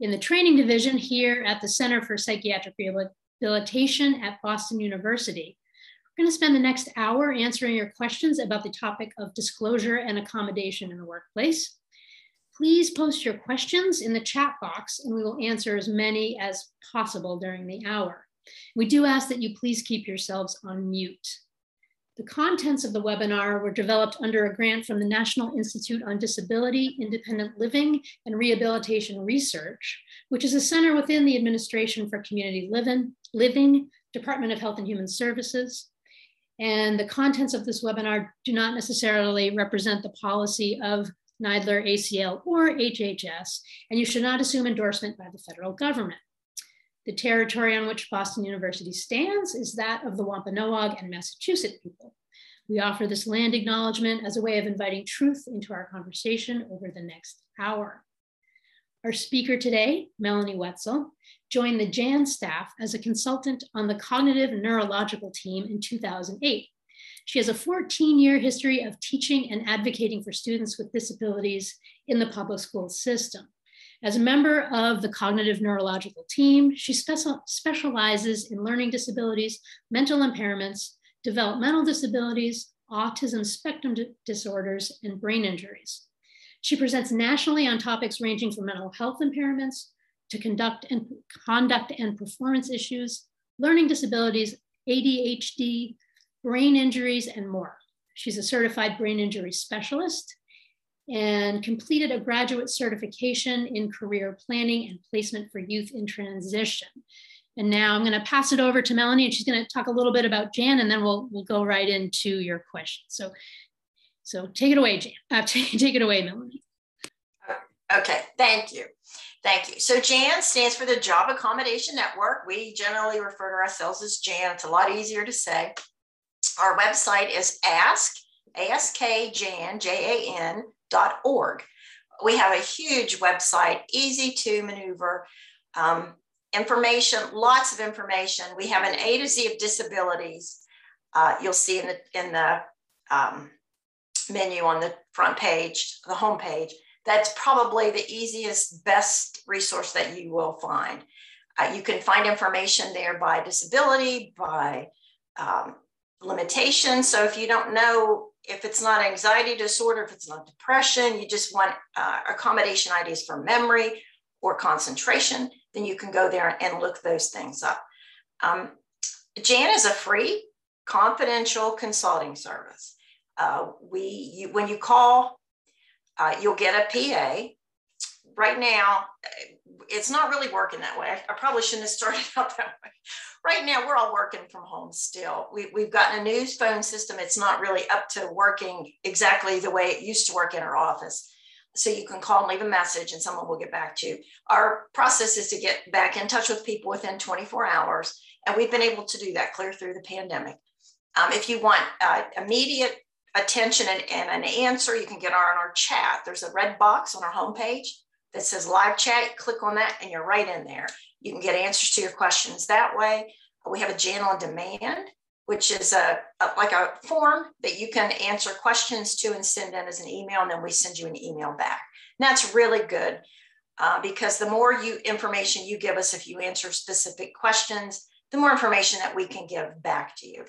in the training division here at the Center for Psychiatric Rehabilitation at Boston University. We're going to spend the next hour answering your questions about the topic of disclosure and accommodation in the workplace. Please post your questions in the chat box and we will answer as many as possible during the hour. We do ask that you please keep yourselves on mute. The contents of the webinar were developed under a grant from the National Institute on Disability, Independent Living, and Rehabilitation Research, which is a center within the Administration for Community Living, Living Department of Health and Human Services. And the contents of this webinar do not necessarily represent the policy of NIDILRR, ACL, or HHS, and you should not assume endorsement by the federal government. The territory on which Boston University stands is that of the Wampanoag and Massachusetts people. We offer this land acknowledgement as a way of inviting truth into our conversation over the next hour. Our speaker today, Melanie Whetzel, joined the JAN staff as a consultant on the cognitive neurological team in 2008. She has a 14 year history of teaching and advocating for students with disabilities in the public school system. As a member of the cognitive neurological team, she special, specializes in learning disabilities, mental impairments, developmental disabilities, autism spectrum disorders, and brain injuries. She presents nationally on topics ranging from mental health impairments to conduct and conduct and performance issues, learning disabilities, ADHD, brain injuries, and more. She's a certified brain injury specialist and completed a graduate certification in career planning and placement for youth in transition. And now I'm going to pass it over to Melanie, and she's going to talk a little bit about Jan, and then we'll we'll go right into your questions. So, so take it away, Jan. Uh, take it away, Melanie. Okay, thank you. Thank you. So JAN stands for the Job Accommodation Network. We generally refer to ourselves as JAN. It's a lot easier to say. Our website is ask, A-S-K-J-A-N, J-A-N, We have a huge website, easy to maneuver, um, information, lots of information. We have an A to Z of disabilities. Uh, you'll see in the in the um, menu on the front page, the home page. That's probably the easiest, best resource that you will find. Uh, you can find information there by disability, by um, limitation. So if you don't know if it's not anxiety disorder, if it's not depression, you just want uh, accommodation ideas for memory or concentration, then you can go there and look those things up. Um, Jan is a free, confidential consulting service. Uh, we, you, when you call, uh, you'll get a PA. Right now, it's not really working that way. I probably shouldn't have started out that way right now we're all working from home still. We, we've gotten a new phone system. It's not really up to working exactly the way it used to work in our office. So you can call and leave a message and someone will get back to you. Our process is to get back in touch with people within 24 hours. And we've been able to do that clear through the pandemic. Um, if you want uh, immediate attention and, and, an answer, you can get on our chat. There's a red box on our homepage that says live chat. Click on that and you're right in there. You can get answers to your questions that way. We have a Jan on demand, which is a, a, like a form that you can answer questions to and send in as an email, and then we send you an email back. And that's really good uh, because the more you information you give us, if you answer specific questions, the more information that we can give back to you.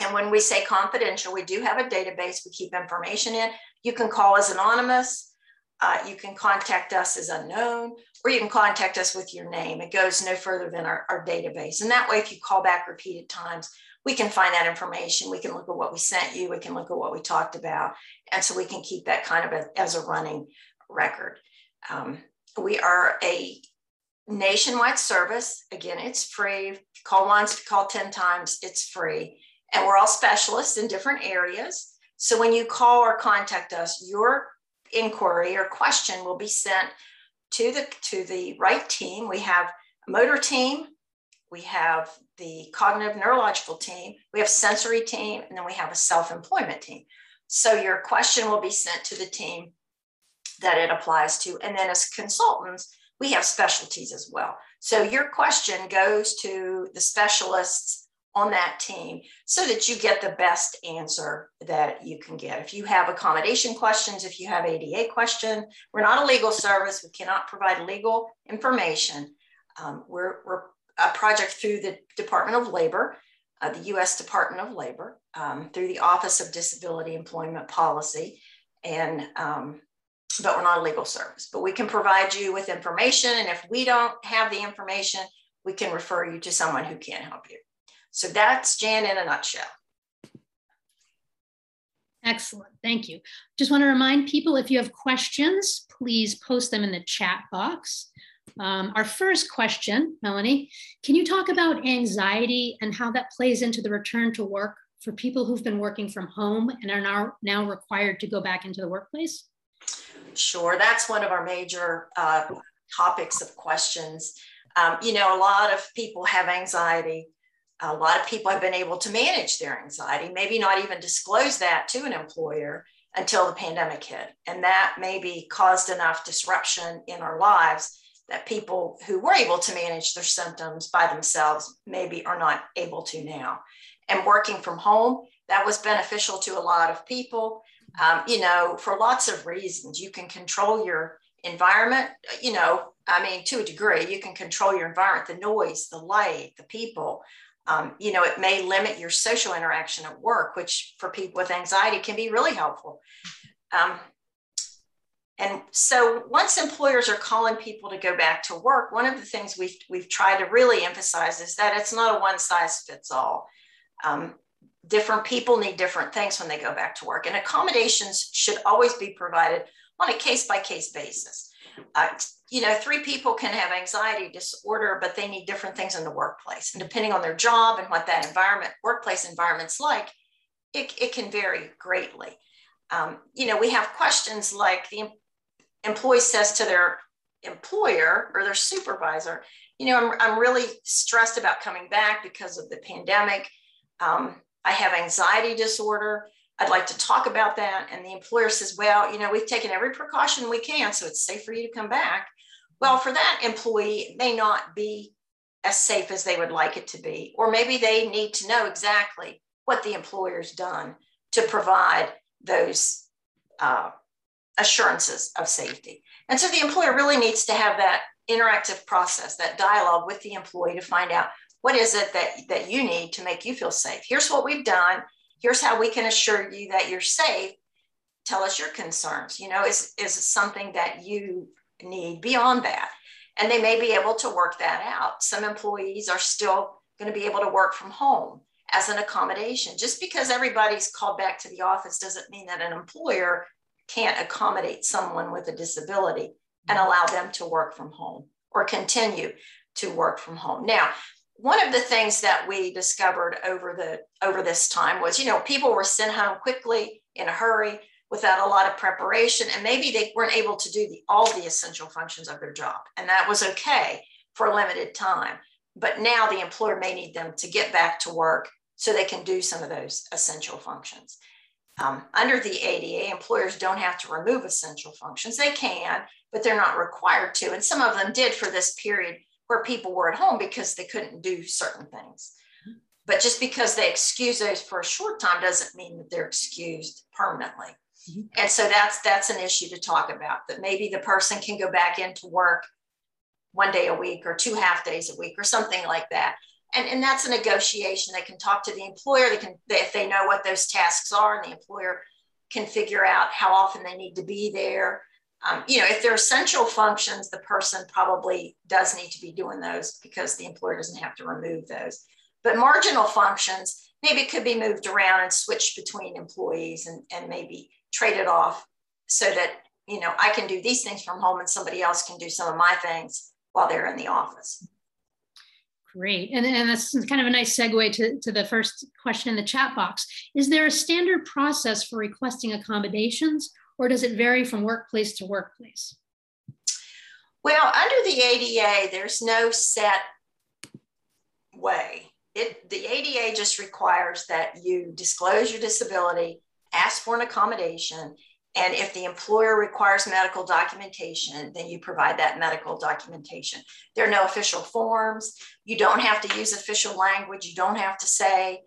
And when we say confidential, we do have a database we keep information in. You can call as anonymous. Uh, you can contact us as unknown, or you can contact us with your name. It goes no further than our, our database. And that way, if you call back repeated times, we can find that information. We can look at what we sent you. We can look at what we talked about. And so we can keep that kind of a, as a running record. Um, we are a nationwide service. Again, it's free. Call once, call 10 times, it's free. And we're all specialists in different areas. So when you call or contact us, your inquiry or question will be sent to the to the right team. We have a motor team, we have the cognitive neurological team, we have sensory team, and then we have a self-employment team. So your question will be sent to the team that it applies to. And then as consultants, we have specialties as well. So your question goes to the specialists on that team so that you get the best answer that you can get. If you have accommodation questions, if you have ADA question, we're not a legal service. We cannot provide legal information. Um, we're, we're a project through the Department of Labor, uh, the US Department of Labor, um, through the Office of Disability Employment Policy. And um, but we're not a legal service. But we can provide you with information. And if we don't have the information, we can refer you to someone who can help you. So that's Jan in a nutshell. Excellent, thank you. Just want to remind people if you have questions, please post them in the chat box. Um, our first question, Melanie, can you talk about anxiety and how that plays into the return to work for people who've been working from home and are now, now required to go back into the workplace? Sure, that's one of our major uh, topics of questions. Um, you know, a lot of people have anxiety. A lot of people have been able to manage their anxiety, maybe not even disclose that to an employer until the pandemic hit. And that maybe caused enough disruption in our lives that people who were able to manage their symptoms by themselves maybe are not able to now. And working from home, that was beneficial to a lot of people um, you know, for lots of reasons. You can control your environment, you know, I mean, to a degree, you can control your environment, the noise, the light, the people. Um, you know, it may limit your social interaction at work, which for people with anxiety can be really helpful. Um, and so once employers are calling people to go back to work, one of the things we've, we've tried to really emphasize is that it's not a one size fits all. Um, different people need different things when they go back to work and accommodations should always be provided on a case by case basis uh, you know three people can have anxiety disorder but they need different things in the workplace. And depending on their job and what that environment workplace environment's like it, it can vary greatly. Um, you know we have questions like the employee says to their employer or their supervisor you know i'm, I'm really stressed about coming back because of the pandemic. Um, I have anxiety disorder. I'd like to talk about that. And the employer says, well, you know, we've taken every precaution we can, so it's safe for you to come back. Well, for that employee, it may not be as safe as they would like it to be. Or maybe they need to know exactly what the employer's done to provide those uh, assurances of safety. And so the employer really needs to have that interactive process, that dialogue with the employee to find out what is it that, that you need to make you feel safe? Here's what we've done. Here's how we can assure you that you're safe. Tell us your concerns. You know, is, is something that you need beyond that? And they may be able to work that out. Some employees are still going to be able to work from home as an accommodation. Just because everybody's called back to the office doesn't mean that an employer can't accommodate someone with a disability and mm-hmm. allow them to work from home or continue to work from home. Now, one of the things that we discovered over the over this time was you know people were sent home quickly in a hurry without a lot of preparation and maybe they weren't able to do the, all the essential functions of their job and that was okay for a limited time. But now the employer may need them to get back to work so they can do some of those essential functions. Um, under the ada employers don't have to remove essential functions. They can but they're not required to and some of them did for this period where people were at home because they couldn't do certain things. But just because they excuse those for a short time doesn't mean that they're excused permanently. Mm-hmm. And so that's that's an issue to talk about. That maybe the person can go back into work one day a week or two half days a week or something like that. And, and that's a negotiation. They can talk to the employer. They can they, if they know what those tasks are, and the employer can figure out how often they need to be there um, you know, if they're essential functions, the person probably does need to be doing those because the employer doesn't have to remove those. But marginal functions, maybe could be moved around and switched between employees and, and maybe traded off so that, you know, I can do these things from home and somebody else can do some of my things while they're in the office. Great. And, and that's kind of a nice segue to, to the first question in the chat box. Is there a standard process for requesting accommodations or does it vary from workplace to workplace? Well, under the ADA, there's no set way. It, the ADA just requires that you disclose your disability, ask for an accommodation, And if the employer requires medical documentation, then you provide that medical documentation. There are no official forms. You don't have to use official language. You don't have to say,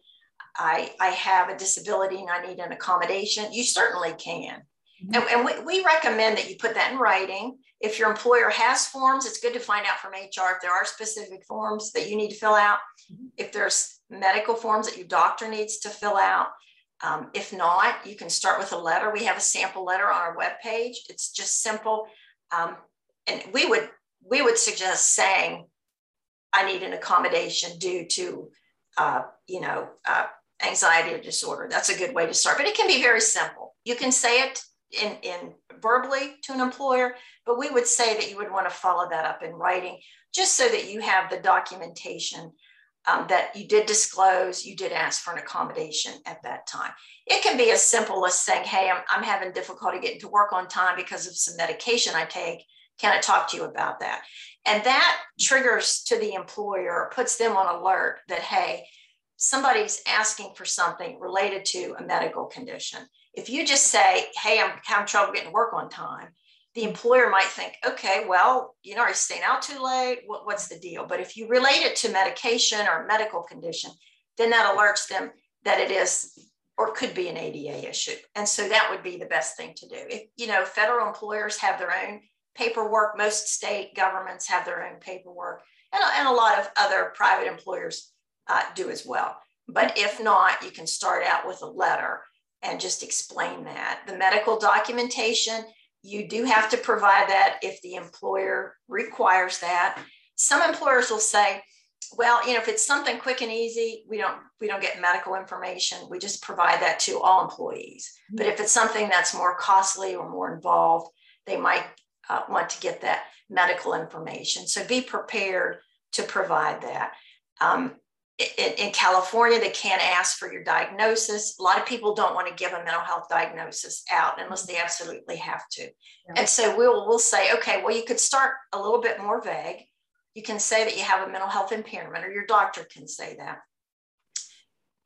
I, I have a disability and I need an accommodation. You certainly can. And, and we, we recommend that you put that in writing. If your employer has forms, it's good to find out from HR if there are specific forms that you need to fill out. Mm-hmm. If there's medical forms that your doctor needs to fill out, um, if not, you can start with a letter. We have a sample letter on our webpage. It's just simple. Um, and we would we would suggest saying, I need an accommodation due to, uh, you know, uh, anxiety or disorder. That's a good way to start, but it can be very simple. You can say it in, in verbally to an employer, but we would say that you would want to follow that up in writing just so that you have the documentation um, that you did disclose, you did ask for an accommodation at that time. It can be as simple as saying, Hey, I'm, I'm having difficulty getting to work on time because of some medication I take. Can I talk to you about that? And that triggers to the employer, puts them on alert that, Hey, somebody's asking for something related to a medical condition. If you just say, Hey, I'm having trouble getting to work on time, the employer might think, okay, well, you know, are you staying out too late? What, what's the deal? But if you relate it to medication or medical condition, then that alerts them that it is or could be an ADA issue. And so that would be the best thing to do. If, you know, federal employers have their own paperwork, most state governments have their own paperwork, and, and a lot of other private employers uh, do as well. But if not, you can start out with a letter and just explain that. The medical documentation, you do have to provide that if the employer requires that. Some employers will say, well, you know, if it's something quick and easy, we don't we don't get medical information. We just provide that to all employees. But if it's something that's more costly or more involved, they might uh, want to get that medical information. So be prepared to provide that. Um, in, in, California, they can't ask for your diagnosis. A lot of people don't want to give a mental health diagnosis out unless they absolutely have to. Yeah. And so we'll, we'll say, okay, well, you could start a little bit more vague. You can say that you have a mental health impairment, or your doctor can say that.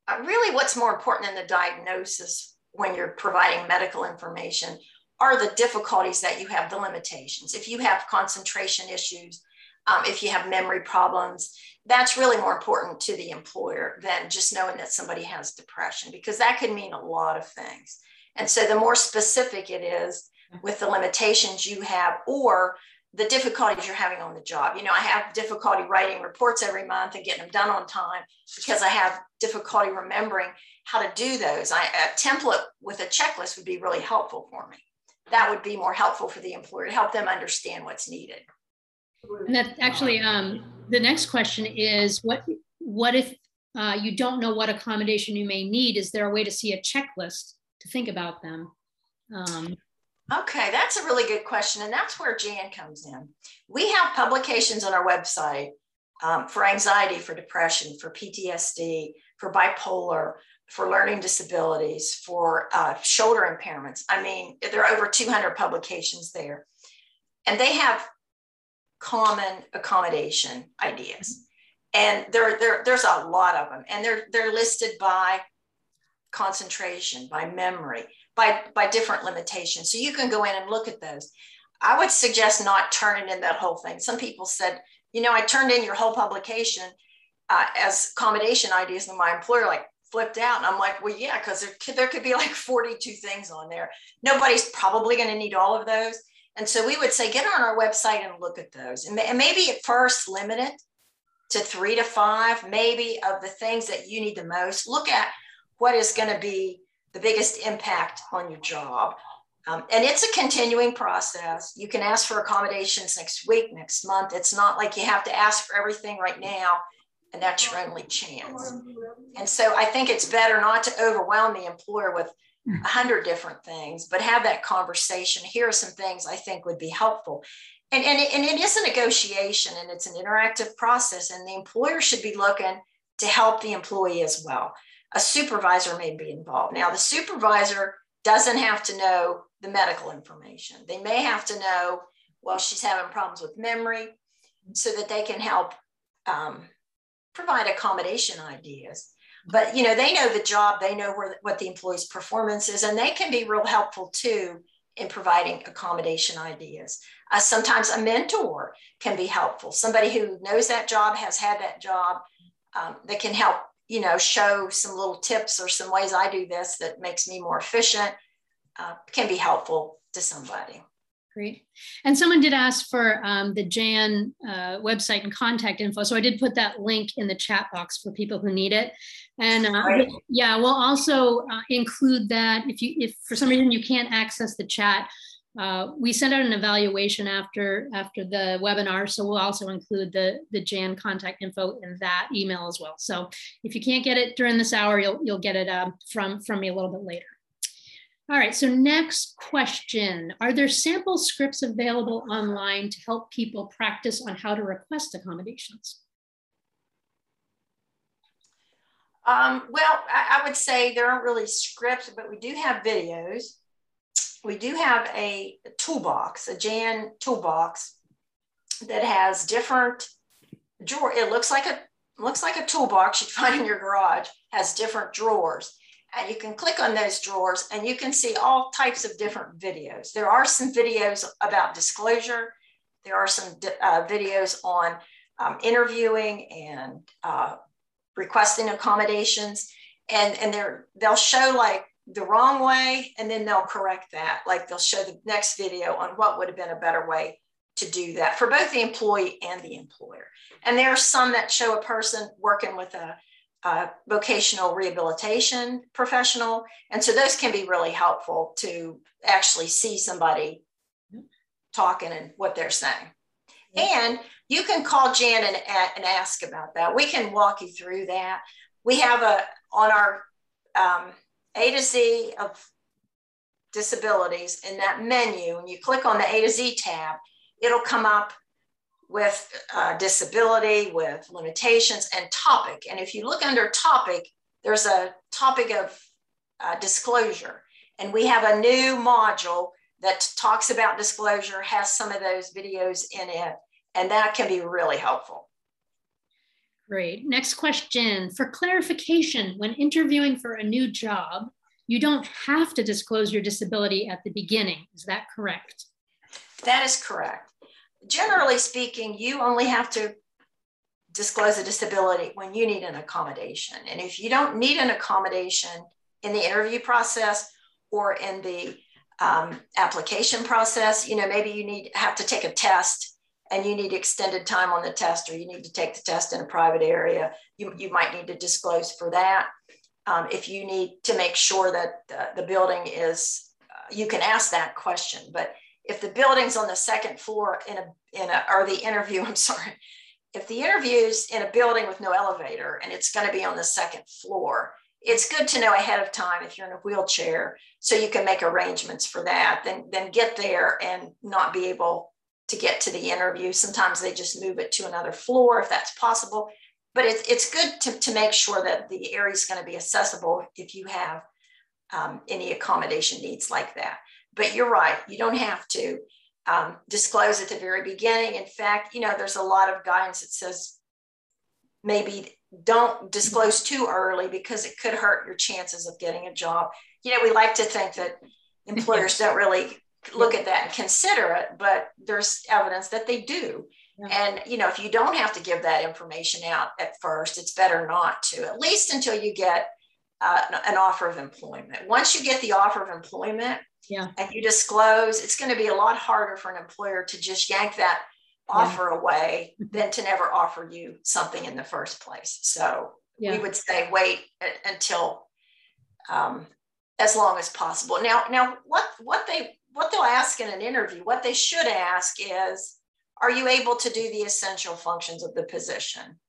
Uh, really, what's more important than the diagnosis when you're providing medical information are the difficulties that you have, the limitations. If you have concentration issues, um, if you have memory problems, that's really more important to the employer than just knowing that somebody has depression because that could mean a lot of things. And so the more specific it is with the limitations you have or the difficulties you're having on the job. You know, I have difficulty writing reports every month and getting them done on time because I have difficulty remembering how to do those. I, a template with a checklist would be really helpful for me. That would be more helpful for the employer to help them understand what's needed. And that actually, um, the next question is what, what if uh, you don't know what accommodation you may need? Is there a way to see a checklist to think about them? Um, okay, that's a really good question. And that's where Jan comes in. We have publications on our website um, for anxiety, for depression, for PTSD, for bipolar, for learning disabilities, for uh, shoulder impairments. I mean, there are over 200 publications there. And they have common accommodation ideas. And there, there, there's a lot of them. And they're, they're listed by concentration, by memory, by, by different limitations. So you can go in and look at those. I would suggest not turning in that whole thing. Some people said, you know, I turned in your whole publication uh, as accommodation ideas, and my employer like flipped out. And I'm like, well, yeah, because there could, there could be like 42 things on there. Nobody's probably going to need all of those. And so we would say, get on our website and look at those. And, maybe at first limit it to three to five, maybe of the things that you need the most. Look at what is going to be the biggest impact on your job. Um, and it's a continuing process. You can ask for accommodations next week, next month. It's not like you have to ask for everything right now, and that's your only chance. And so I think it's better not to overwhelm the employer with a hundred different things, but have that conversation. Here are some things I think would be helpful. And, and, it, and it is a negotiation and it's an interactive process, and the employer should be looking to help the employee as well. A supervisor may be involved. Now, the supervisor doesn't have to know the medical information. They may have to know, well, she's having problems with memory, so that they can help um, provide accommodation ideas but you know they know the job they know where what the employee's performance is and they can be real helpful too in providing accommodation ideas. Uh, sometimes a mentor can be helpful. Somebody who knows that job, has had that job, um, that can help, you know, show some little tips or some ways I do this that makes me more efficient uh, can be helpful to somebody. Great. And someone did ask for um, the Jan uh, website and contact info. So I did put that link in the chat box for people who need it. And uh, right. yeah, we'll also uh, include that if you, if for some reason you can't access the chat, uh, we send out an evaluation after after the webinar, so we'll also include the the Jan contact info in that email as well. So if you can't get it during this hour, you'll you'll get it uh, from from me a little bit later. All right, so next question. Are there sample scripts available online to help people practice on how to request accommodations? Um, well, I, I, would say there aren't really scripts, but we do have videos. We do have a toolbox, a Jan toolbox that has different drawer. It looks like a looks like a toolbox you'd find in your garage, has different drawers and you can click on those drawers and you can see all types of different videos. There are some videos about disclosure. There are some uh, videos on um, interviewing and uh, requesting accommodations. And, and they're, they'll show like the wrong way and then they'll correct that. Like they'll show the next video on what would have been a better way to do that for both the employee and the employer. And there are some that show a person working with a uh, vocational rehabilitation professional. And so those can be really helpful to actually see somebody talking and what they're saying. And you can call Jan and, and ask about that. We can walk you through that. We have a, on our um, A to Z of disabilities in that menu, and you click on the A to Z tab, it'll come up with uh, disability, with limitations, and topic. And if you look under topic, there's a topic of uh, disclosure. And we have a new module that talks about disclosure, has some of those videos in it, and that can be really helpful. Great. Next question. For clarification, when interviewing for a new job, you don't have to disclose your disability at the beginning. Is that correct? That is correct generally speaking, you only have to disclose a disability when you need an accommodation. And if you don't need an accommodation in the interview process or in the um, application process, you know, maybe you need have to take a test and you need extended time on the test, or you need to take the test in a private area. You, you might need to disclose for that. Um, if you need to make sure that the, the building is, uh, you can ask that question. But if the building's on the second floor in a in a or the interview i'm sorry. If the interview's in a building with no elevator and it's going to be on the second floor it's good to know ahead of time if you're in a wheelchair so you can make arrangements for that then then get there and not be able to get to the interview. Sometimes they just move it to another floor if that's possible but it's, it's good to, to make sure that the area is going to be accessible if you have um, any accommodation needs like that but you're right, you don't have to um, disclose at the very beginning. In fact, you know, there's a lot of guidance that says maybe don't disclose too early because it could hurt your chances of getting a job. You know, we like to think that employers don't really look at that and consider it, but there's evidence that they do. And you know, if you don't have to give that information out at first, it's better not to, at least until you get uh, an offer of employment. Once you get the offer of employment, yeah. and you disclose, it's going to be a lot harder for an employer to just yank that offer yeah. away mm-hmm. than to never offer you something in the first place. So yeah. we would say wait until um, as long as possible. Now, now what what they what they'll ask in an interview, what they should ask is, are you able to do the essential functions of the position?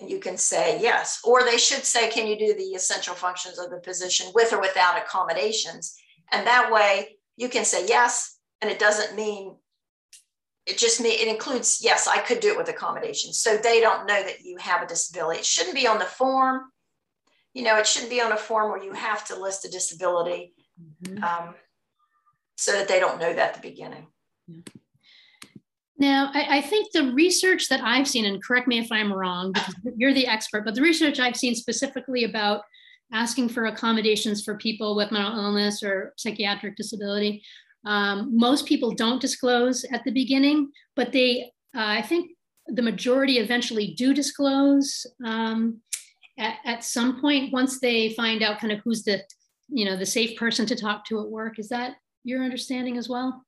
And you can say yes, or they should say, can you do the essential functions of the position with or without accommodations? And that way you can say yes, and it doesn't mean it just mean it includes yes, I could do it with accommodations. So they don't know that you have a disability. It shouldn't be on the form. You know, it shouldn't be on a form where you have to list a disability mm-hmm. um, so that they don't know that at the beginning. Now, I, I, think the research that I've seen, and correct me if I'm wrong, because you're the expert, but the research I've seen specifically about asking for accommodations for people with mental illness or psychiatric disability Um, most people don't disclose at the beginning, but they, uh, I think the majority eventually do disclose um, at, at some point once they find out kind of who's the, you know, the safe person to talk to at work. Is that your understanding as well?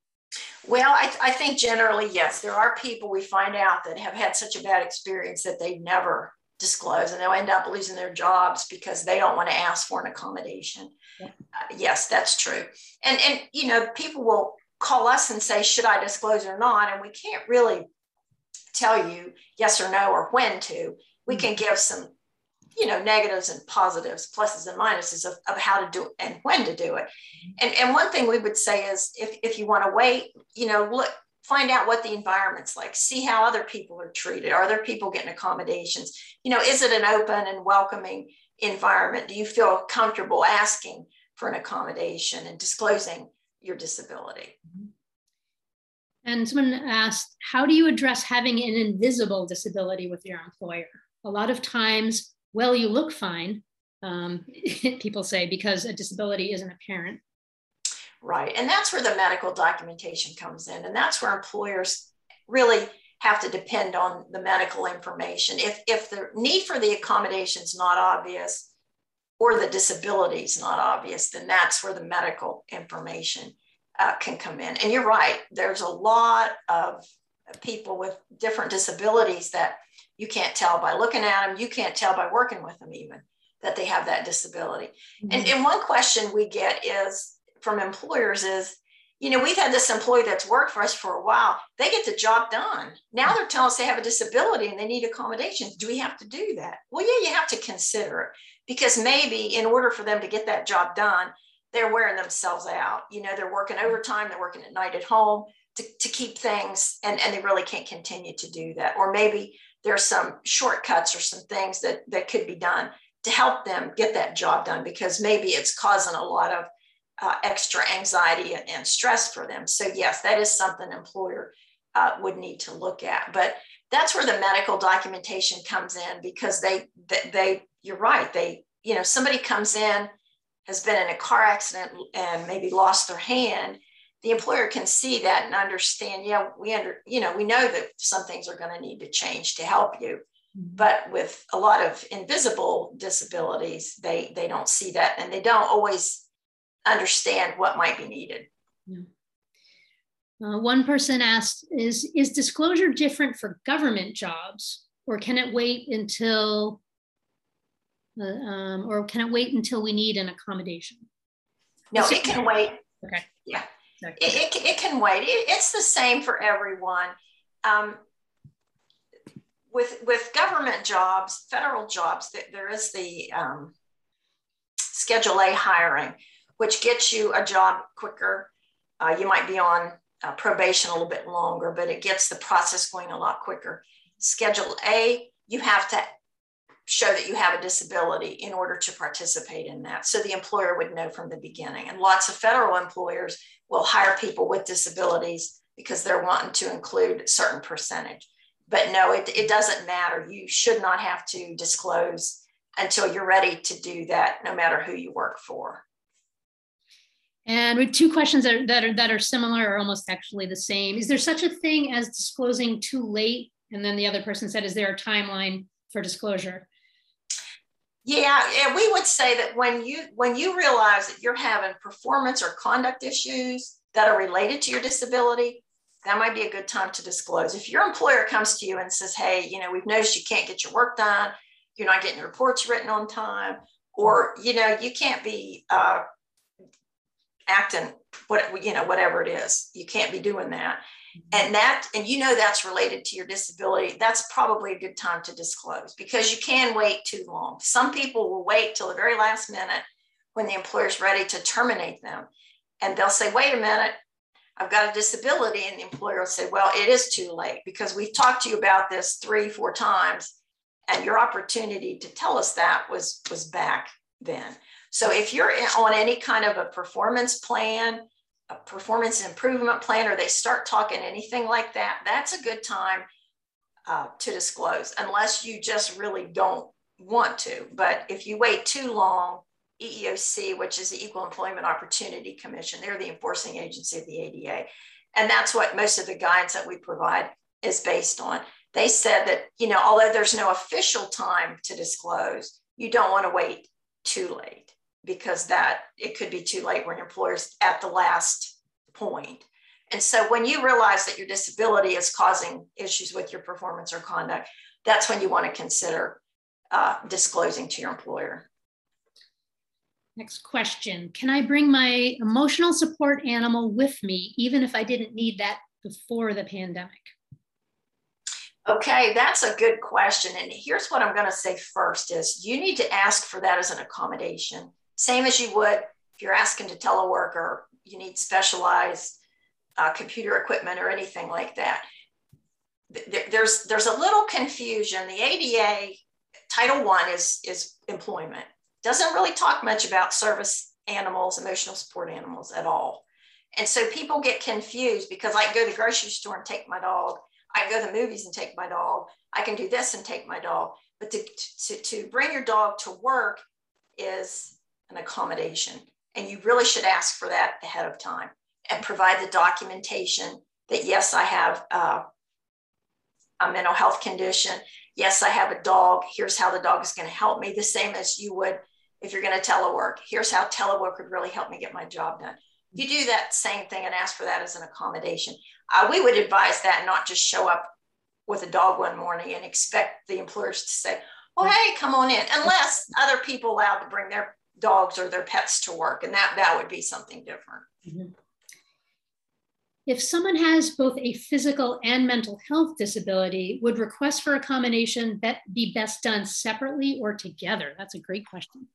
Well, I, I think generally, yes, there are people we find out that have had such a bad experience that they never disclose and they'll end up losing their jobs because they don't want to ask for an accommodation. Yeah. Uh, yes, that's true. And, and, you know, people will call us and say, should I disclose or not? And we can't really tell you yes or no or when to. We mm-hmm. can give some you know negatives and positives pluses and minuses of, of how to do it and when to do it and and one thing we would say is if, if you want to wait you know look find out what the environment's like see how other people are treated are there people getting accommodations? You know is it an open and welcoming environment? Do you feel comfortable asking for an accommodation and disclosing your disability? And someone asked how do you address having an invisible disability with your employer? A lot of times well, you look fine, um, people say, because a disability isn't apparent. Right. And that's where the medical documentation comes in. And that's where employers really have to depend on the medical information. If, if the need for the accommodation is not obvious or the disability is not obvious, then that's where the medical information uh, can come in. And you're right, there's a lot of people with different disabilities that you can't tell by looking at them. You can't tell by working with them, even that they have that disability. Mm-hmm. And, and one question we get is from employers is, you know, we've had this employee that's worked for us for a while. They get the job done. Now they're telling us they have a disability and they need accommodations. Do we have to do that? Well, yeah, you have to consider it because maybe in order for them to get that job done, they're wearing themselves out. You know, they're working overtime, they're working at night at home to, to keep things, and, and they really can't continue to do that. Or maybe there's some shortcuts or some things that that could be done to help them get that job done because maybe it's causing a lot of uh, extra anxiety and stress for them. So yes that is something employer uh, would need to look at. But that's where the medical documentation comes in because they, they they you're right they you know somebody comes in has been in a car accident and maybe lost their hand the employer can see that and understand yeah we under you know we know that some things are going to need to change to help you. Mm-hmm. but with a lot of invisible disabilities they they don't see that and they don't always understand what might be needed. Yeah. uh, one person asked is is disclosure different for government jobs or can it wait until uh, um, or can it wait until we need an accommodation? No it can wait. Okay. Yeah. It, it, it, can wait. It, it's the same for everyone. Um, with, with government jobs, federal jobs, there is the um, Schedule A hiring, which gets you a job quicker. Uh, you might be on uh, probation a little bit longer, but it gets the process going a lot quicker. Schedule A, you have to show that you have a disability in order to participate in that. So the employer would know from the beginning. And lots of federal employers will hire people with disabilities because they're wanting to include a certain percentage. But no, it, it doesn't matter. You should not have to disclose until you're ready to do that, no matter who you work for. And with two questions that are, that are, that are similar or almost actually the same. Is there such a thing as disclosing too late? And then the other person said, is there a timeline for disclosure? Yeah, yeah, we would say that when you when you realize that you're having performance or conduct issues that are related to your disability, that might be a good time to disclose. If your employer comes to you and says, "Hey, you know, we've noticed you can't get your work done, you're not getting reports written on time, or you know, you can't be uh, acting what you know, whatever it is, you can't be doing that," mm-hmm. and that and you know that's related to your disability. That's probably a good time to disclose because you can wait too long. Some people will wait till the very last minute when the employer's ready to terminate them. And they'll say wait a minute. I've got a disability. And the employer will say well it is too late because we've talked to you about this three four times and your opportunity to tell us that was was back then so if you're on any kind of a performance plan a performance improvement plan or they start talking anything like that, that's a good time uh, to disclose, unless you just really don't want to. But if you wait too long, EEOC, which is the Equal Employment Opportunity Commission. They're the enforcing agency of the ADA. And that's what most of the guidance that we provide is based on. They said that, you know, although there's no official time to disclose, you don't want to wait too late because that it could be too late when your employer's at the last point. And so when you realize that your disability is causing issues with your performance or conduct, that's when you want to consider uh, disclosing to your employer. Next question. Can I bring my emotional support animal with me, even if I didn't need that before the pandemic? Okay, that's a good question. And here's what I'm going to say first is you need to ask for that as an accommodation. Same as you would if you're asking to telework or you need specialized uh, computer equipment or anything like that. There's, there's a little confusion. The ADA Title One is, is employment doesn't really talk much about service animals, emotional support animals at all. And so people get confused because I can go to the grocery store and take my dog. I can go to the movies and take my dog. I can do this and take my dog. But to, to, to bring your dog to work is an accommodation. And you really should ask for that ahead of time and provide the documentation that, yes, I have uh, a mental health condition. Yes, I have a dog. Here's how the dog is going to help me, the same as you would if you're going to telework, here's how telework would really help me get my job done. You do that same thing and ask for that as an accommodation. Uh, we would advise that not just show up with a dog one morning and expect the employers to say, well, hey, come on in, unless other people allowed to bring their dogs or their pets to work. And that, that would be something different. Mm-hmm. If someone has both a physical and mental health disability, would requests for accommodation that be best done separately or together? That's a great question.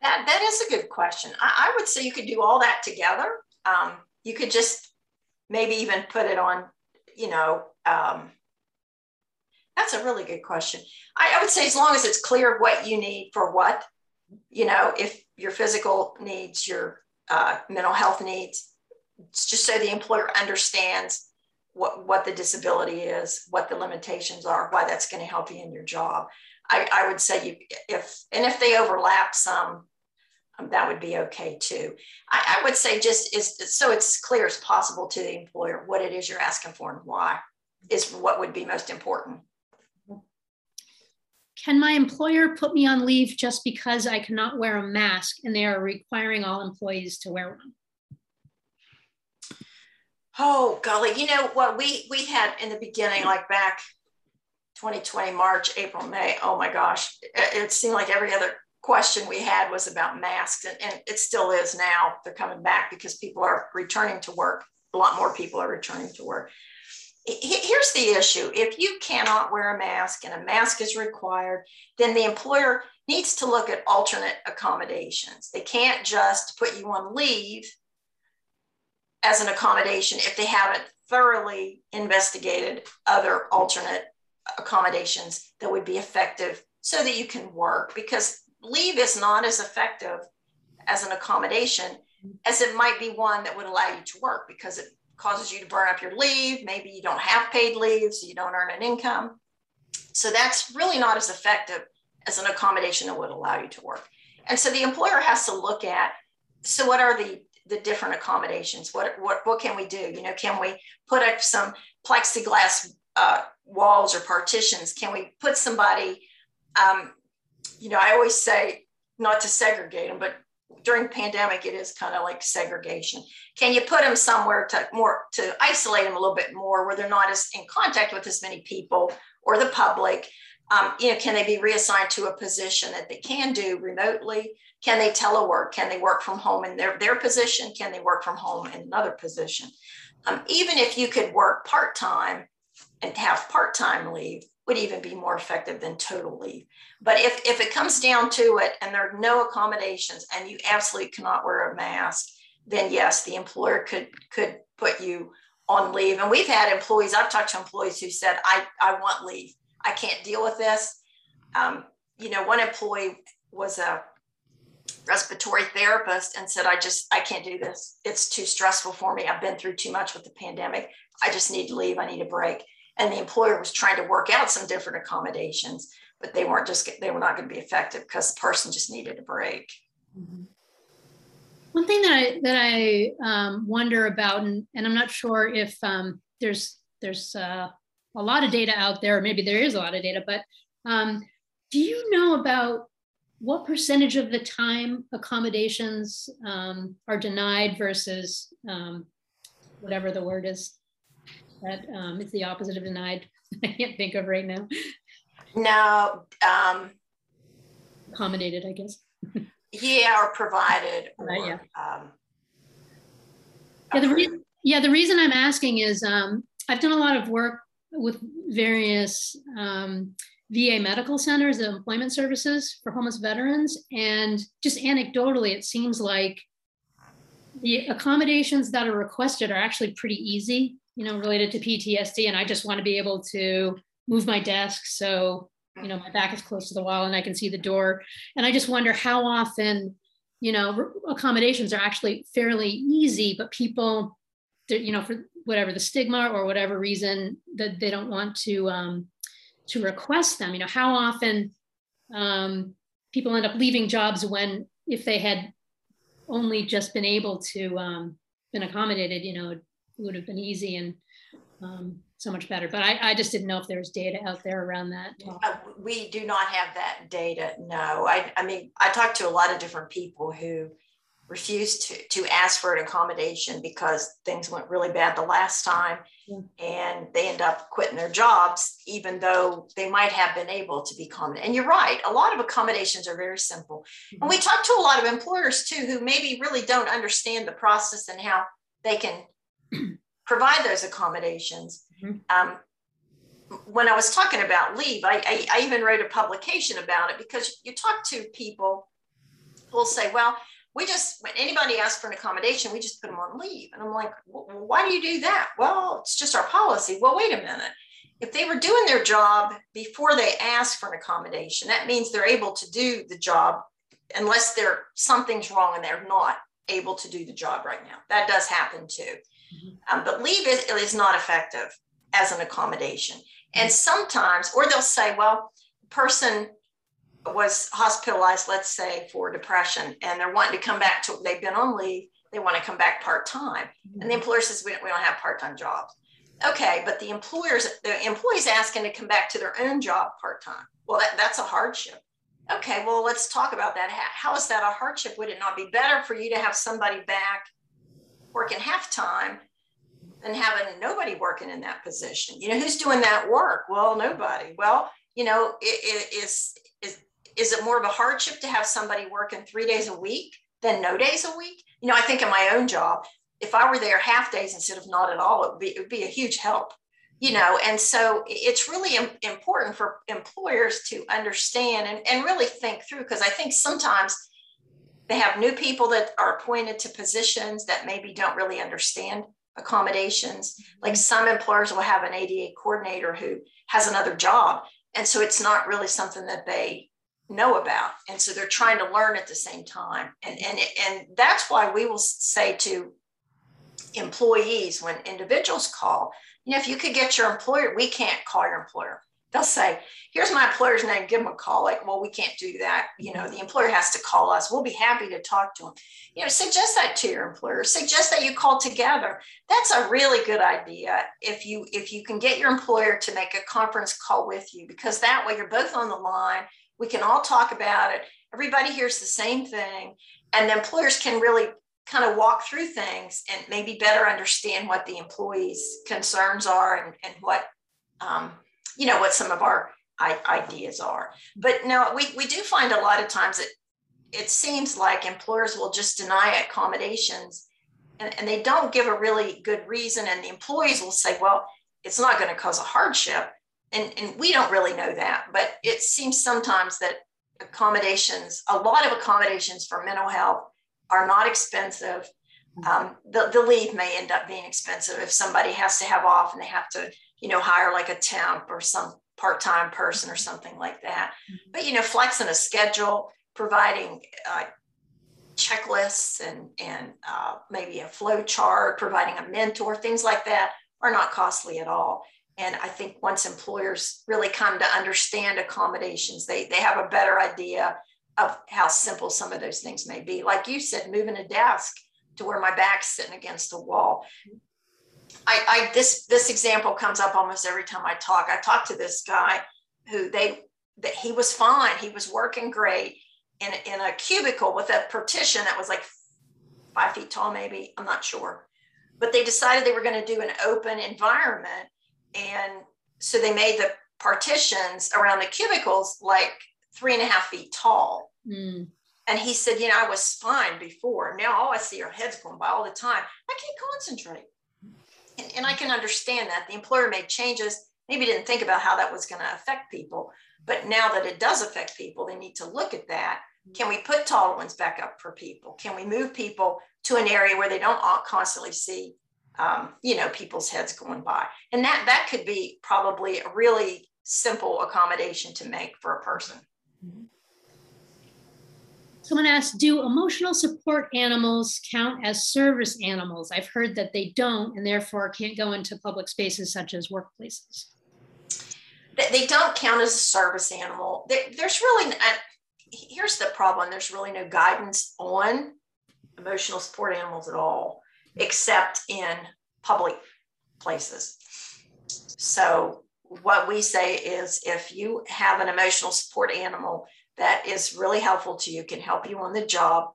That, that is a good question. I, I would say you could do all that together. Um, you could just maybe even put it on, you know, um, that's a really good question. I, I, would say as long as it's clear what you need for what, you know, if your physical needs, your uh, mental health needs, just so the employer understands what, what the disability is, what the limitations are, why that's going to help you in your job. I, I would say you if and if they overlap some, um, that would be okay too. I, I would say just is so it's clear as possible to the employer what it is you're asking for and why is what would be most important. Can my employer put me on leave just because I cannot wear a mask and they are requiring all employees to wear one? Oh golly, you know what we we had in the beginning, like back 2020, March, April, May. Oh my gosh, it, seemed like every other question we had was about masks, and, and it still is now. They're coming back because people are returning to work. A lot more people are returning to work. Here's the issue if you cannot wear a mask and a mask is required, then the employer needs to look at alternate accommodations. They can't just put you on leave as an accommodation if they haven't thoroughly investigated other alternate accommodations that would be effective so that you can work because leave is not as effective as an accommodation as it might be one that would allow you to work because it causes you to burn up your leave. Maybe you don't have paid leave, so you don't earn an income. So that's really not as effective as an accommodation that would allow you to work. And so the employer has to look at so what are the the different accommodations? What what what can we do? You know, can we put up some plexiglass uh, walls or partitions? Can we put somebody um, you know, I always say not to segregate them, but during pandemic, it is kind of like segregation. Can you put them somewhere to more to isolate them a little bit more, where they're not as in contact with as many people or the public? Um, you know, can they be reassigned to a position that they can do remotely? Can they telework? Can they work from home in their, their position? Can they work from home in another position? Um, even if you could work part time and have part time leave, would even be more effective than total leave. But if, if it comes down to it and there are no accommodations and you absolutely cannot wear a mask, then yes, the employer could could put you on leave. And we've had employees, I've talked to employees who said, I, I want leave. I can't deal with this. Um, you know, one employee was a respiratory therapist and said, I just, I can't do this. It's too stressful for me. I've been through too much with the pandemic. I just need to leave. I need a break and the employer was trying to work out some different accommodations but they weren't just they were not going to be effective because the person just needed a break. Mm-hmm. One thing that I that I um, wonder about, and, and I'm not sure if um, there's there's uh, a lot of data out there, or maybe there is a lot of data, but um, do you know about what percentage of the time accommodations um, are denied versus um, whatever the word is that um, is the opposite of denied? I can't think of right now. No. Um, accommodated, I guess. yeah, or provided. Or, yeah. Um, yeah, the re- yeah, the reason I'm asking is um, I've done a lot of work with various um, VA medical centers, the employment services for homeless veterans, and just anecdotally, it seems like the accommodations that are requested are actually pretty easy, you know, related to PTSD. And I just want to be able to move my desk so you know my back is close to the wall and i can see the door and i just wonder how often you know accommodations are actually fairly easy but people you know for whatever the stigma or whatever reason that they don't want to um, to request them you know how often um, people end up leaving jobs when if they had only just been able to um, been accommodated you know would have been easy and um, so much better. But I, I just didn't know if there was data out there around that. Uh, we do not have that data. No, I, I mean, I talked to a lot of different people who refused to, to ask for an accommodation because things went really bad the last time and they end up quitting their jobs even though they might have been able to be accommodated and you're right a lot of accommodations are very simple mm-hmm. and we talk to a lot of employers too who maybe really don't understand the process and how they can provide those accommodations Mm-hmm. Um, when I was talking about leave, I, I, I, even wrote a publication about it because you talk to people who'll say, well, we just, when anybody asks for an accommodation, we just put them on leave. And I'm like, well, why do you do that? Well, it's just our policy. Well, wait a minute. If they were doing their job before they ask for an accommodation, that means they're able to do the job unless there something's wrong and they're not able to do the job right now. That does happen too. Mm-hmm. Um, but leave is, is not effective as an accommodation. And mm-hmm. sometimes, or they'll say, well, person was hospitalized, let's say for depression, and they're wanting to come back to, they've been on leave, they want to come back part time. And the mm-hmm. employer says, we don't, we don't have part time jobs. Okay, but the employers, the employee's asking to come back to their own job part time. Well, that, that's a hardship. Okay, well, let's talk about that. How, how is that a hardship? Would it not be better for you to have somebody back working half time than having nobody working in that position. You know, who's doing that work? Well, nobody. Well, you know, it, it is, is, is it more of a hardship to have somebody working three days a week than no days a week? You know, I think in my own job, if I were there half days instead of not at all, it would be, it would be a huge help. You know, and so it's really important for employers to understand and, and really think through because I think sometimes they have new people that are appointed to positions that maybe don't really understand accommodations. Mm-hmm. Like some employers will have an ADA coordinator who has another job. And so it's not really something that they know about. And so they're trying to learn at the same time. And, and, and that's why we will say to employees when individuals call, you know, if you could get your employer, we can't call your employer they'll say, here's my employer's name, give them a call. Like, well, we can't do that. You know, the employer has to call us. We'll be happy to talk to them. You know, suggest that to your employer. Suggest that you call together. That's a really good idea if you if you can get your employer to make a conference call with you, because that way you're both on the line. We can all talk about it. Everybody hears the same thing. And the employers can really kind of walk through things and maybe better understand what the employees' concerns are and, and what um, you know what some of our ideas are. But no we, we do find a lot of times that it seems like employers will just deny accommodations and, and they don't give a really good reason. And the employees will say well it's not going to cause a hardship. And, and we don't really know that but it seems sometimes that accommodations a lot of accommodations for mental health are not expensive. Um, the, the leave may end up being expensive if somebody has to have off and they have to you know, hire like a temp or some part-time person or something like that. Mm-hmm. But you know, flexing a schedule, providing uh, checklists and and uh, maybe a flow chart, providing a mentor, things like that are not costly at all. And I think once employers really come to understand accommodations, they, they have a better idea of how simple some of those things may be. Like you said, moving a desk to where my back's sitting against the wall. I, I this this example comes up almost every time I talk. I talked to this guy who they that he was fine. He was working great in, in a cubicle with a partition that was like five feet tall, maybe. I'm not sure. But they decided they were going to do an open environment. And so they made the partitions around the cubicles like three and a half feet tall. Mm. And he said, You know, I was fine before. Now all I see are heads going by all the time. I can't concentrate. And, and I can understand that. The employer made changes, maybe didn't think about how that was going to affect people. But now that it does affect people, they need to look at that. Can we put taller ones back up for people? Can we move people to an area where they don't constantly see, um, you know, people's heads going by? And that that could be probably a really simple accommodation to make for a person. Someone asked, do emotional support animals count as service animals? I've heard that they don't and therefore can't go into public spaces such as workplaces they don't count as a service animal. There's really, here's the problem there's really no guidance on emotional support animals at all, except in public places. So, what we say is if you have an emotional support animal that is really helpful to you, can help you on the job,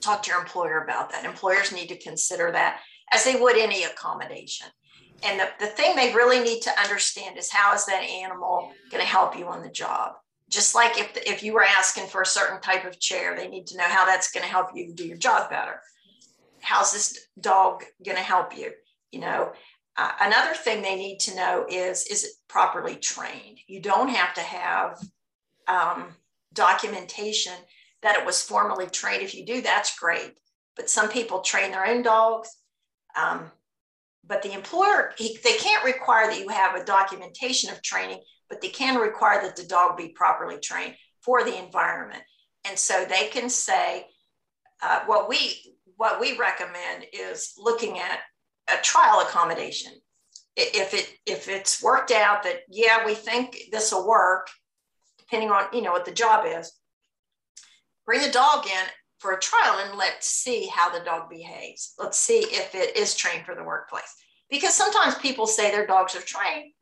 talk to your employer about that. Employers need to consider that as they would any accommodation. And the, the thing they really need to understand is how is that animal going to help you on the job? Just like if, if you were asking for a certain type of chair they need to know how that's going to help you do your job better. How's this dog going to help you? You know uh, another thing they need to know is is it properly trained? You don't have to have um, documentation that it was formally trained. If you do that's great. But some people train their own dogs um, but the employer he, they can't require that you have a documentation of training but they can require that the dog be properly trained for the environment. And so they can say uh, what we what we recommend is looking at a trial accommodation. If it if it's worked out that yeah we think this will work depending on you know what the job is bring the dog in for a trial and let's see how the dog behaves. Let's see if it is trained for the workplace. Because sometimes people say their dogs are trained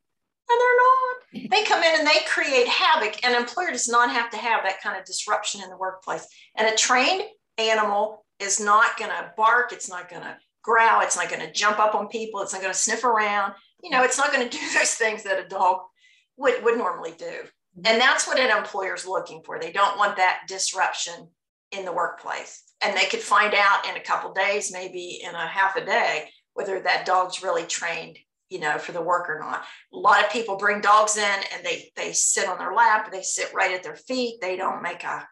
and they're not. They come in and they create havoc. An employer does not have to have that kind of disruption in the workplace. And a trained animal is not going to bark, it's not going to growl, it's not going to jump up on people, it's not going to sniff around. You know, it's not going to do those things that a dog would, would normally do. And that's what an employer is looking for. They don't want that disruption in the workplace. And they could find out in a couple days, maybe in a half a day, whether that dog's really trained, you know, for the work or not. A lot of people bring dogs in and they they sit on their lap, they sit right at their feet, they don't make a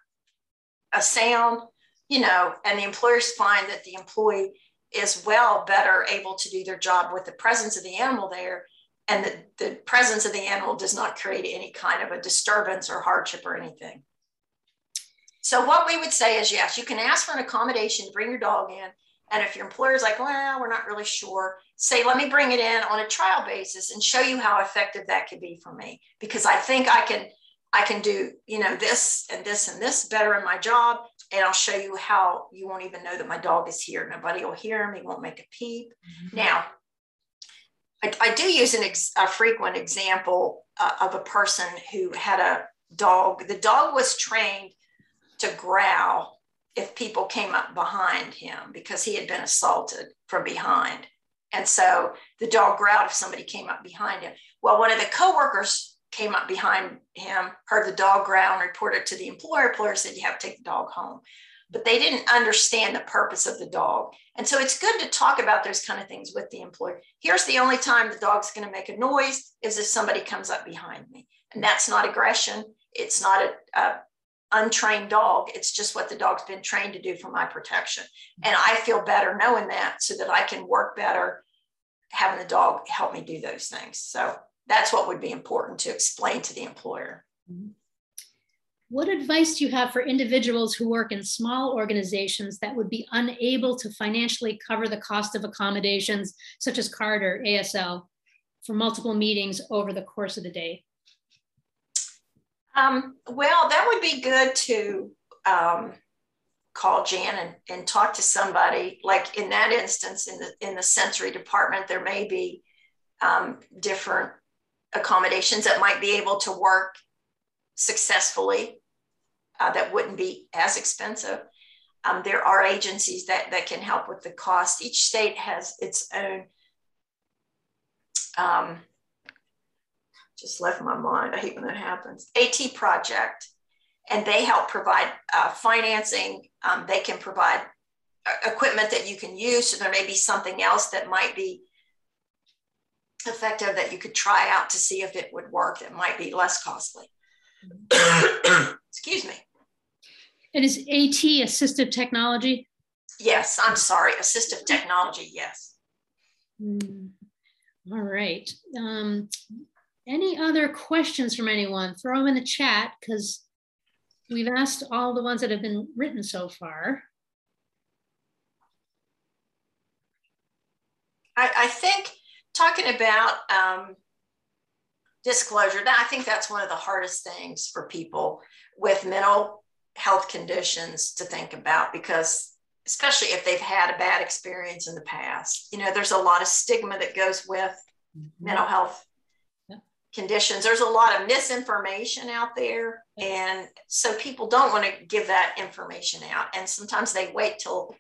a sound, you know, and the employers find that the employee is well better able to do their job with the presence of the animal there and the, the presence of the animal does not create any kind of a disturbance or hardship or anything so what we would say is yes, you can ask for an accommodation to bring your dog in. And if your employer is like, well, we're not really sure, say, let me bring it in on a trial basis and show you how effective that could be for me. Because I think I can, I can do, you know, this and this and this better in my job. And I'll show you how you won't even know that my dog is here. Nobody will hear him. He won't make a peep. Mm-hmm. Now, I, I, do use an ex, a frequent example uh, of a person who had a dog. The dog was trained to growl if people came up behind him because he had been assaulted from behind. And so the dog growled if somebody came up behind him. Well, one of the coworkers came up behind him, heard the dog growl, and reported to the employer. Employer said, You have to take the dog home. But they didn't understand the purpose of the dog. And so it's good to talk about those kind of things with the employer. Here's the only time the dog's going to make a noise is if somebody comes up behind me. And that's not aggression. It's not a, a untrained dog. It's just what the dog's been trained to do for my protection. And I feel better knowing that so that I can work better having the dog help me do those things. So that's what would be important to explain to the employer. Mm-hmm. What advice do you have for individuals who work in small organizations that would be unable to financially cover the cost of accommodations such as CART or ASL? for multiple meetings over the course of the day? Um, well, that would be good to um, call Jan and, and talk to somebody. Like in that instance, in the in the sensory department, there may be um, different accommodations that might be able to work successfully uh, that wouldn't be as expensive. Um, there are agencies that, that can help with the cost. Each state has its own, um, just left my mind. I hate when that happens. AT project, and they help provide uh, financing. Um, they can provide uh, equipment that you can use. So there may be something else that might be effective that you could try out to see if it would work that might be less costly. Excuse me. And is AT assistive technology? Yes, I'm sorry, assistive technology, yes. Mm. All right. Um, any other questions from anyone? Throw them in the chat because we've asked all the ones that have been written so far. I, I think talking about um, disclosure, that I think that's one of the hardest things for people with mental health conditions to think about because especially if they've had a bad experience in the past. You know, there's a lot of stigma that goes with mm-hmm. mental health yeah. conditions. There's a lot of misinformation out there. And so people don't want to give that information out. And sometimes they wait till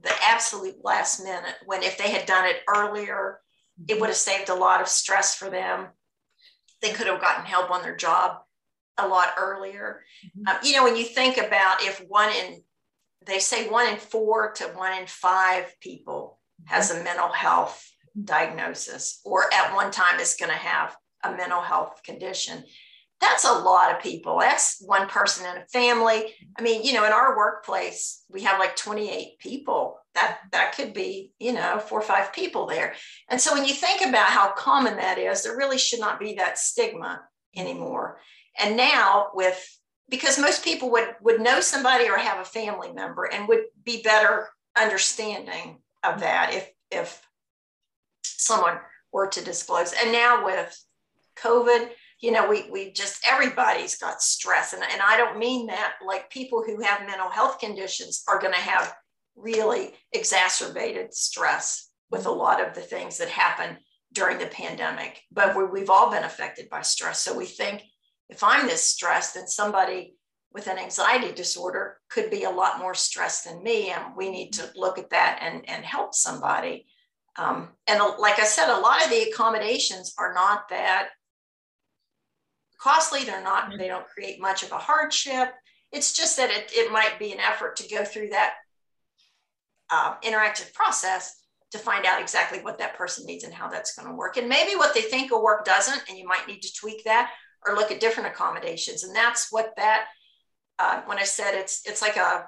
the absolute last minute when if they had done it earlier, it mm-hmm. would have saved a lot of stress for them. They could have gotten help on their job a lot earlier. Mm-hmm. Um, you know, when you think about if one in, they say one in four to one in five people mm-hmm. has a mental health diagnosis or at one time is going to have a mental health condition. That's a lot of people. That's one person in a family. I mean, you know, in our workplace, we have like 28 people. That that could be, you know, four or five people there. And so when you think about how common that is, there really should not be that stigma anymore. And now with because most people would would know somebody or have a family member and would be better understanding of that if if someone were to disclose. And now with COVID, you know, we we just everybody's got stress. And, and I don't mean that like people who have mental health conditions are going to have really exacerbated stress with a lot of the things that happen during the pandemic. But we, we've all been affected by stress. So we think if I'm this stressed, then somebody with an anxiety disorder could be a lot more stressed than me. And we need to look at that and, and help somebody. Um, and like I said, a lot of the accommodations are not that costly. They're not, they don't create much of a hardship. It's just that it, it might be an effort to go through that uh, interactive process to find out exactly what that person needs and how that's going to work. And maybe what they think will work doesn't, and you might need to tweak that or look at different accommodations. And that's what that, uh, when I said it's, it's like a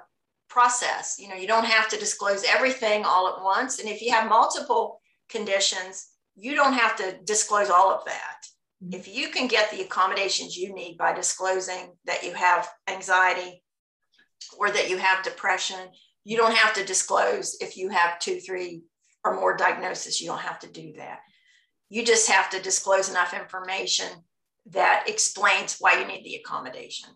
process, you know, you don't have to disclose everything all at once. And if you have multiple conditions, you don't have to disclose all of that. Mm-hmm. If you can get the accommodations you need by disclosing that you have anxiety or that you have depression, you don't have to disclose if you have two, three, or more diagnosis. You don't have to do that. You just have to disclose enough information that explains why you need the accommodation.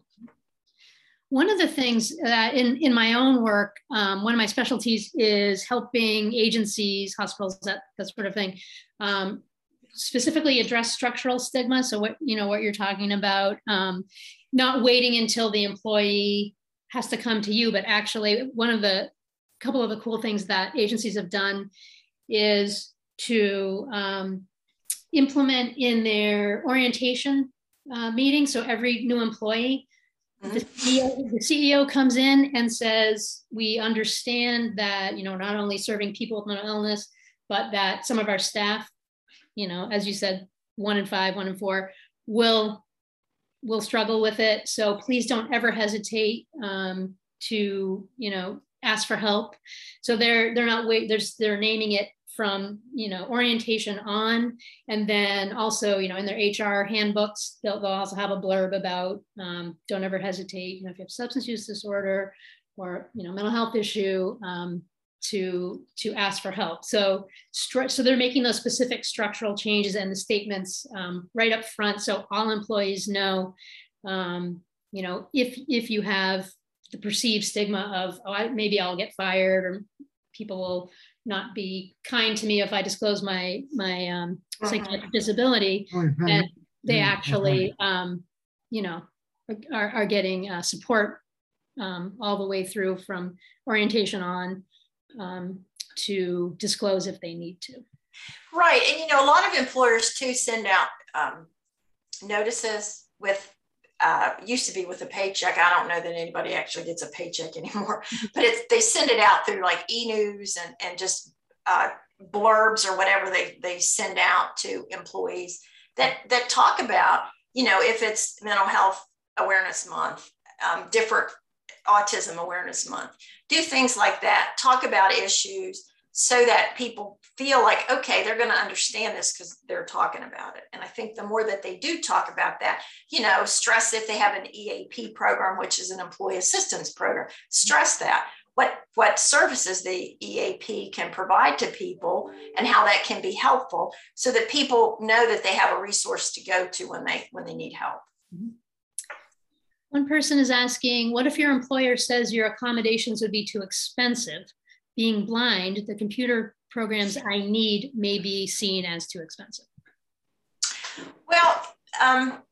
One of the things that in, in my own work, um, one of my specialties is helping agencies, hospitals, that, that sort of thing, um, specifically address structural stigma. So what, you know, what you're talking about, um, not waiting until the employee has to come to you, but actually one of the couple of the cool things that agencies have done is to um, implement in their orientation uh, meeting. So every new employee, mm-hmm. the, CEO, the CEO comes in and says, we understand that, you know, not only serving people with mental illness, but that some of our staff, you know, as you said, one in five, one in four, will will struggle with it. So please don't ever hesitate um, to, you know, ask for help. So they're they're not wait. There's they're naming it from you know orientation on and then also you know in their hr handbooks they'll, they'll also have a blurb about um, don't ever hesitate you know if you have substance use disorder or you know mental health issue um, to to ask for help. So so they're making those specific structural changes and the statements um, right up front, so all employees know, um, you know, if if you have the perceived stigma of oh I, maybe I'll get fired or people will not be kind to me if I disclose my my um, uh-huh. psychiatric disability, and they actually um, you know are, are getting uh, support um, all the way through from orientation on um, to disclose if they need to. Right. And, you know, a lot of employers too send out um, notices with, uh, used to be with a paycheck. I don't know that anybody actually gets a paycheck anymore, but it's, they send it out through like e-news and, and just uh, blurbs or whatever they, they send out to employees that, that talk about, you know, if it's mental health awareness month, um, different autism awareness month, do things like that, talk about issues so that people feel like, okay, they're going to understand this because they're talking about it. And I think the more that they do talk about that, you know, stress if they have an EAP program, which is an employee assistance program, stress that. What, what services the EAP can provide to people and how that can be helpful so that people know that they have a resource to go to when they when they need help. Mm-hmm. One person is asking, what if your employer says your accommodations would be too expensive? Being blind, the computer programs I need may be seen as too expensive. Well, um,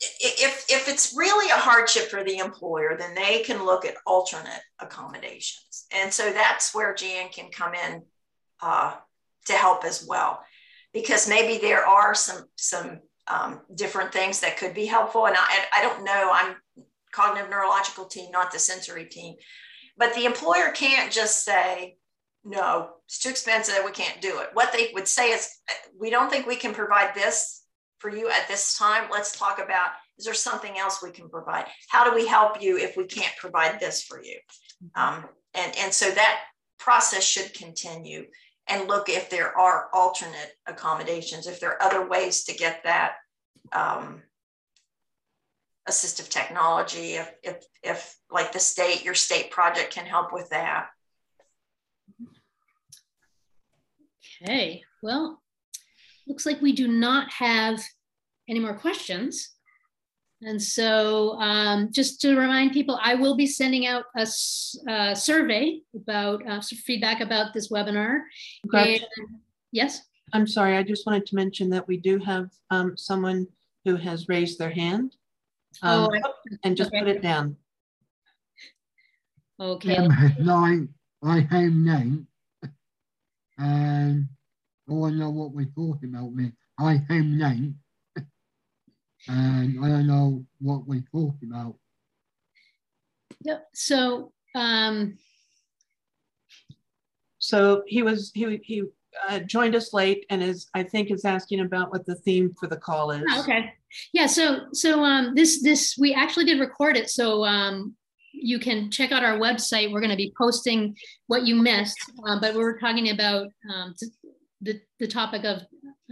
if, if it's really a hardship for the employer, then they can look at alternate accommodations. And so that's where Jan can come in uh, to help as well. Because maybe there are some, some um, different things that could be helpful. And I, I don't know, I'm cognitive neurological team, not the sensory team. But the employer can't just say, no, it's too expensive, we can't do it. What they would say is, we don't think we can provide this for you at this time. Let's talk about is there something else we can provide? How do we help you if we can't provide this for you? Um, and, and so that process should continue and look if there are alternate accommodations, if there are other ways to get that um, assistive technology, if, if, if like the state, your state project can help with that. Okay, well, looks like we do not have any more questions. And so um, just to remind people, I will be sending out a, a survey about uh, feedback about this webinar. And, yes? I'm sorry, I just wanted to mention that we do have um, someone who has raised their hand. Um, oh, and just okay. put it down. Okay. Um, like, I have name and all I know what we're talking about me. I have name and I don't know what we're talking about. Yep. So, um, so he was he he uh, joined us late and is I think is asking about what the theme for the call is. Oh, okay. Yeah. So so um, this this we actually did record it. So um, you can check out our website. We're going to be posting what you missed, um, but we were talking about um, the the topic of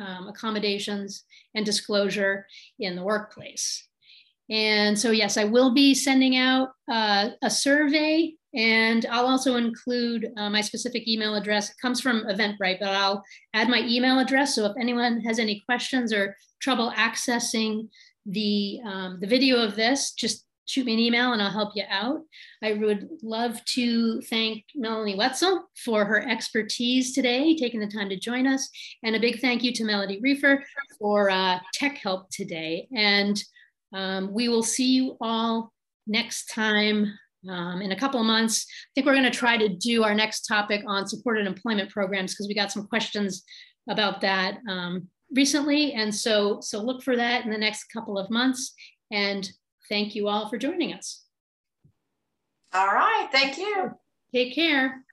um, accommodations and disclosure in the workplace. And so, yes, I will be sending out uh, a survey and I'll also include uh, my specific email address. It comes from Eventbrite, but I'll add my email address. So if anyone has any questions or trouble accessing the, um, the video of this, just shoot me an email and I'll help you out. I would love to thank Melanie Whetzel for her expertise today, taking the time to join us. And a big thank you to Melody Reefer for uh, tech help today. And um, we will see you all next time um, in a couple of months. I think we're going to try to do our next topic on supported employment programs because we got some questions about that um, recently. And so, so look for that in the next couple of months. And thank you all for joining us. All right. Thank you. Take care.